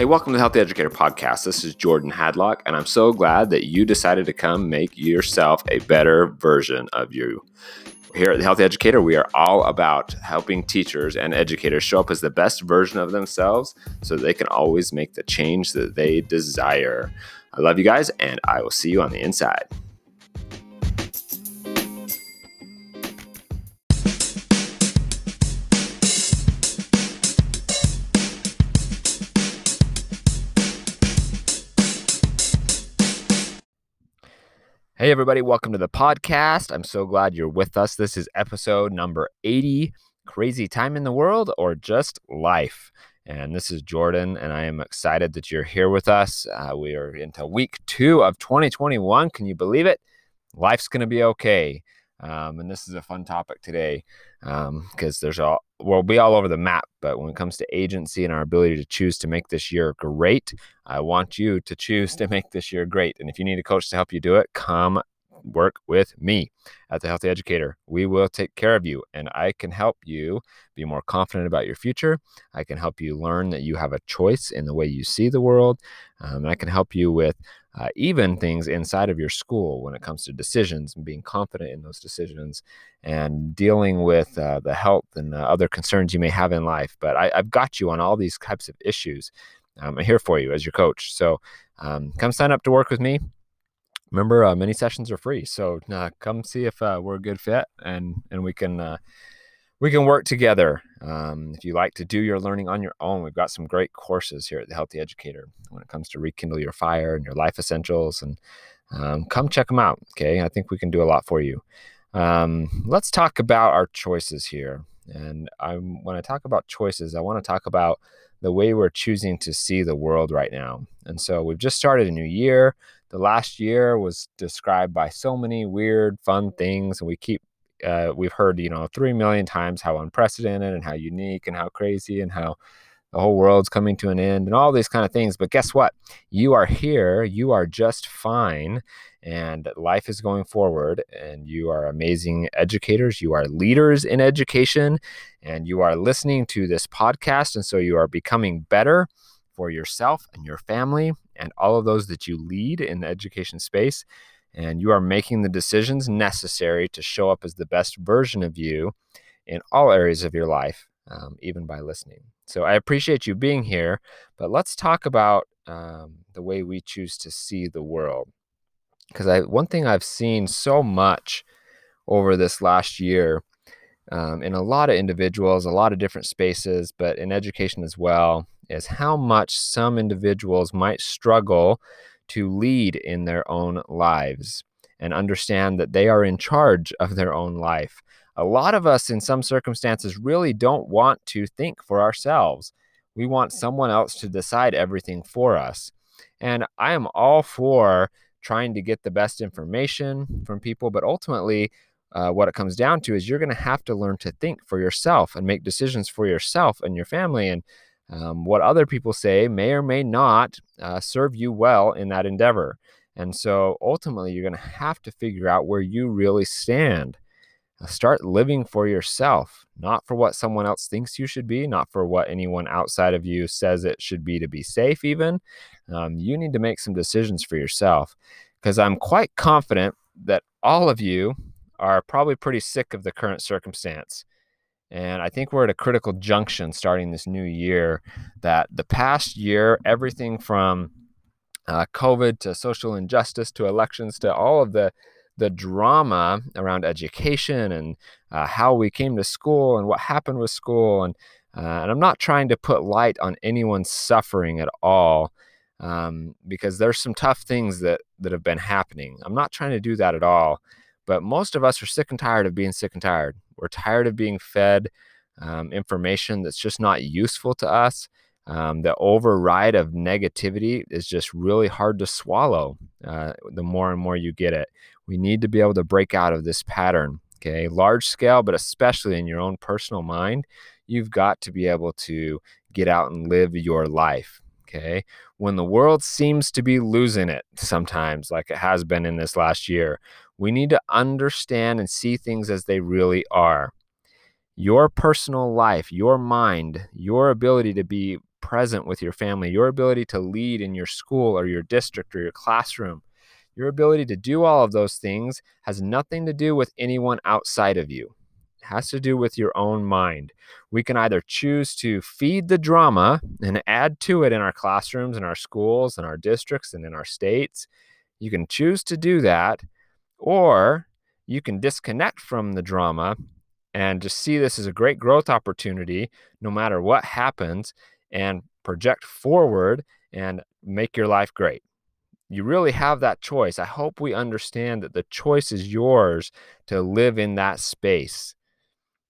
Hey, welcome to the Healthy Educator Podcast. This is Jordan Hadlock, and I'm so glad that you decided to come make yourself a better version of you. Here at the Healthy Educator, we are all about helping teachers and educators show up as the best version of themselves so they can always make the change that they desire. I love you guys, and I will see you on the inside. Hey, everybody, welcome to the podcast. I'm so glad you're with us. This is episode number 80 Crazy Time in the World or Just Life. And this is Jordan, and I am excited that you're here with us. Uh, we are into week two of 2021. Can you believe it? Life's going to be okay. Um, and this is a fun topic today because um, there's all we'll be all over the map. But when it comes to agency and our ability to choose to make this year great, I want you to choose to make this year great. And if you need a coach to help you do it, come work with me at the Healthy Educator. We will take care of you, and I can help you be more confident about your future. I can help you learn that you have a choice in the way you see the world. Um, and I can help you with uh, even things inside of your school when it comes to decisions and being confident in those decisions and dealing with uh, the health and uh, other concerns you may have in life. But I, have got you on all these types of issues. I'm here for you as your coach. So um, come sign up to work with me. Remember, uh, many sessions are free. So uh, come see if uh, we're a good fit and, and we can we can work together. Um, if you like to do your learning on your own, we've got some great courses here at the Healthy Educator when it comes to rekindle your fire and your life essentials. And um, come check them out. Okay, I think we can do a lot for you. Um, let's talk about our choices here. And I'm, when I talk about choices, I want to talk about the way we're choosing to see the world right now. And so we've just started a new year. The last year was described by so many weird, fun things, and we keep uh, we've heard you know three million times how unprecedented and how unique and how crazy and how the whole world's coming to an end and all these kind of things but guess what? You are here you are just fine and life is going forward and you are amazing educators you are leaders in education and you are listening to this podcast and so you are becoming better for yourself and your family and all of those that you lead in the education space and you are making the decisions necessary to show up as the best version of you in all areas of your life, um, even by listening. So I appreciate you being here, but let's talk about um, the way we choose to see the world. Because I one thing I've seen so much over this last year um, in a lot of individuals, a lot of different spaces, but in education as well, is how much some individuals might struggle to lead in their own lives and understand that they are in charge of their own life. A lot of us, in some circumstances, really don't want to think for ourselves. We want someone else to decide everything for us. And I am all for trying to get the best information from people, but ultimately, uh, what it comes down to is you're going to have to learn to think for yourself and make decisions for yourself and your family. And um, what other people say may or may not uh, serve you well in that endeavor. And so ultimately, you're going to have to figure out where you really stand. Uh, start living for yourself, not for what someone else thinks you should be, not for what anyone outside of you says it should be to be safe, even. Um, you need to make some decisions for yourself because I'm quite confident that all of you are probably pretty sick of the current circumstance. And I think we're at a critical junction starting this new year that the past year, everything from uh, COVID to social injustice to elections to all of the the drama around education and uh, how we came to school and what happened with school and uh, and I'm not trying to put light on anyone's suffering at all um, because there's some tough things that that have been happening. I'm not trying to do that at all, but most of us are sick and tired of being sick and tired. We're tired of being fed um, information that's just not useful to us. Um, the override of negativity is just really hard to swallow uh, the more and more you get it. We need to be able to break out of this pattern, okay? Large scale, but especially in your own personal mind, you've got to be able to get out and live your life, okay? When the world seems to be losing it sometimes, like it has been in this last year, we need to understand and see things as they really are. Your personal life, your mind, your ability to be present with your family, your ability to lead in your school or your district or your classroom, your ability to do all of those things has nothing to do with anyone outside of you. It has to do with your own mind. We can either choose to feed the drama and add to it in our classrooms, in our schools, in our districts, and in our states. You can choose to do that, or you can disconnect from the drama and just see this as a great growth opportunity no matter what happens and project forward and make your life great. You really have that choice. I hope we understand that the choice is yours to live in that space,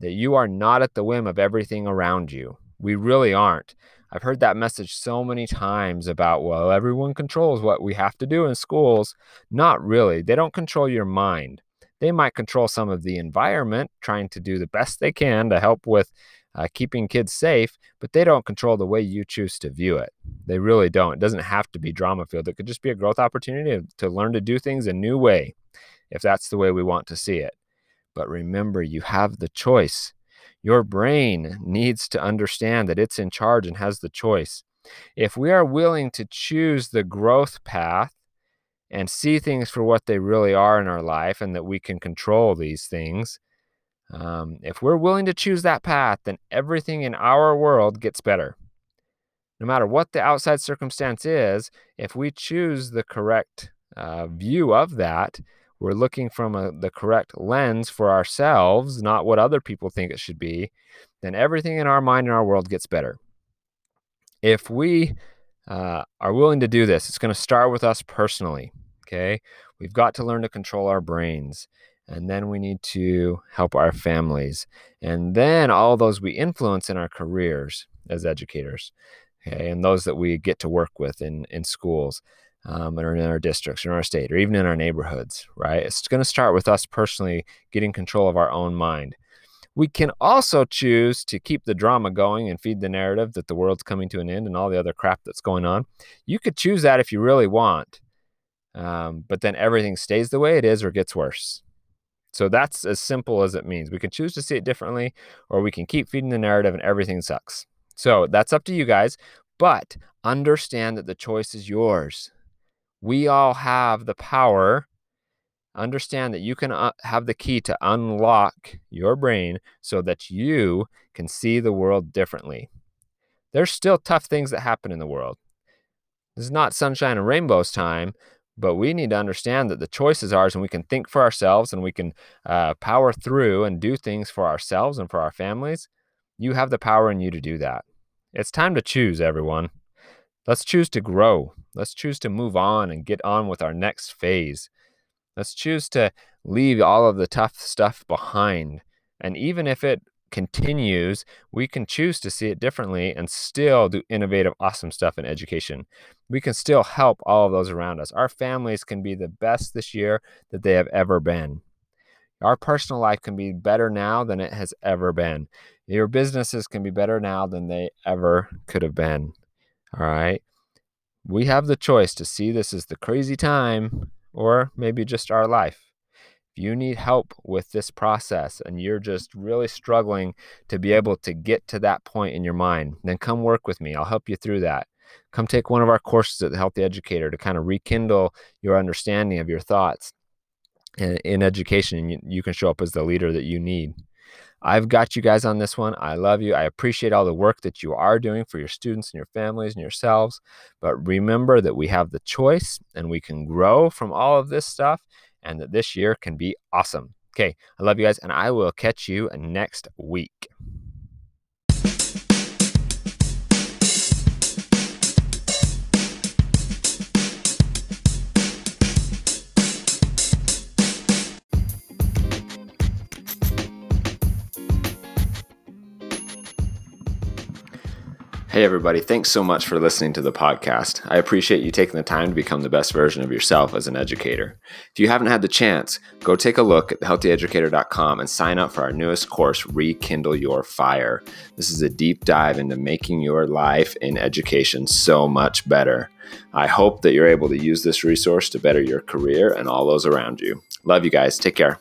that you are not at the whim of everything around you. We really aren't. I've heard that message so many times about, well, everyone controls what we have to do in schools. Not really. They don't control your mind. They might control some of the environment, trying to do the best they can to help with uh, keeping kids safe, but they don't control the way you choose to view it. They really don't. It doesn't have to be drama filled. It could just be a growth opportunity to, to learn to do things a new way, if that's the way we want to see it. But remember, you have the choice. Your brain needs to understand that it's in charge and has the choice. If we are willing to choose the growth path and see things for what they really are in our life and that we can control these things, um, if we're willing to choose that path, then everything in our world gets better. No matter what the outside circumstance is, if we choose the correct uh, view of that, we're looking from a, the correct lens for ourselves, not what other people think it should be, then everything in our mind and our world gets better. If we uh, are willing to do this, it's going to start with us personally. Okay. We've got to learn to control our brains. And then we need to help our families. And then all those we influence in our careers as educators. Okay. And those that we get to work with in, in schools. Um, or in our districts or in our state or even in our neighborhoods, right? It's going to start with us personally getting control of our own mind. We can also choose to keep the drama going and feed the narrative that the world's coming to an end and all the other crap that's going on. You could choose that if you really want, um, but then everything stays the way it is or gets worse. So that's as simple as it means. We can choose to see it differently, or we can keep feeding the narrative and everything sucks. So that's up to you guys, but understand that the choice is yours. We all have the power understand that you can uh, have the key to unlock your brain so that you can see the world differently. There's still tough things that happen in the world. This is not sunshine and rainbows time, but we need to understand that the choice is ours and we can think for ourselves and we can uh, power through and do things for ourselves and for our families. You have the power in you to do that. It's time to choose, everyone. Let's choose to grow. Let's choose to move on and get on with our next phase. Let's choose to leave all of the tough stuff behind. And even if it continues, we can choose to see it differently and still do innovative, awesome stuff in education. We can still help all of those around us. Our families can be the best this year that they have ever been. Our personal life can be better now than it has ever been. Your businesses can be better now than they ever could have been. All right. We have the choice to see this as the crazy time or maybe just our life. If you need help with this process and you're just really struggling to be able to get to that point in your mind, then come work with me. I'll help you through that. Come take one of our courses at the Healthy Educator to kind of rekindle your understanding of your thoughts in, in education. You, you can show up as the leader that you need. I've got you guys on this one. I love you. I appreciate all the work that you are doing for your students and your families and yourselves. But remember that we have the choice and we can grow from all of this stuff and that this year can be awesome. Okay, I love you guys, and I will catch you next week. Hey, everybody, thanks so much for listening to the podcast. I appreciate you taking the time to become the best version of yourself as an educator. If you haven't had the chance, go take a look at thehealthyeducator.com and sign up for our newest course, Rekindle Your Fire. This is a deep dive into making your life in education so much better. I hope that you're able to use this resource to better your career and all those around you. Love you guys. Take care.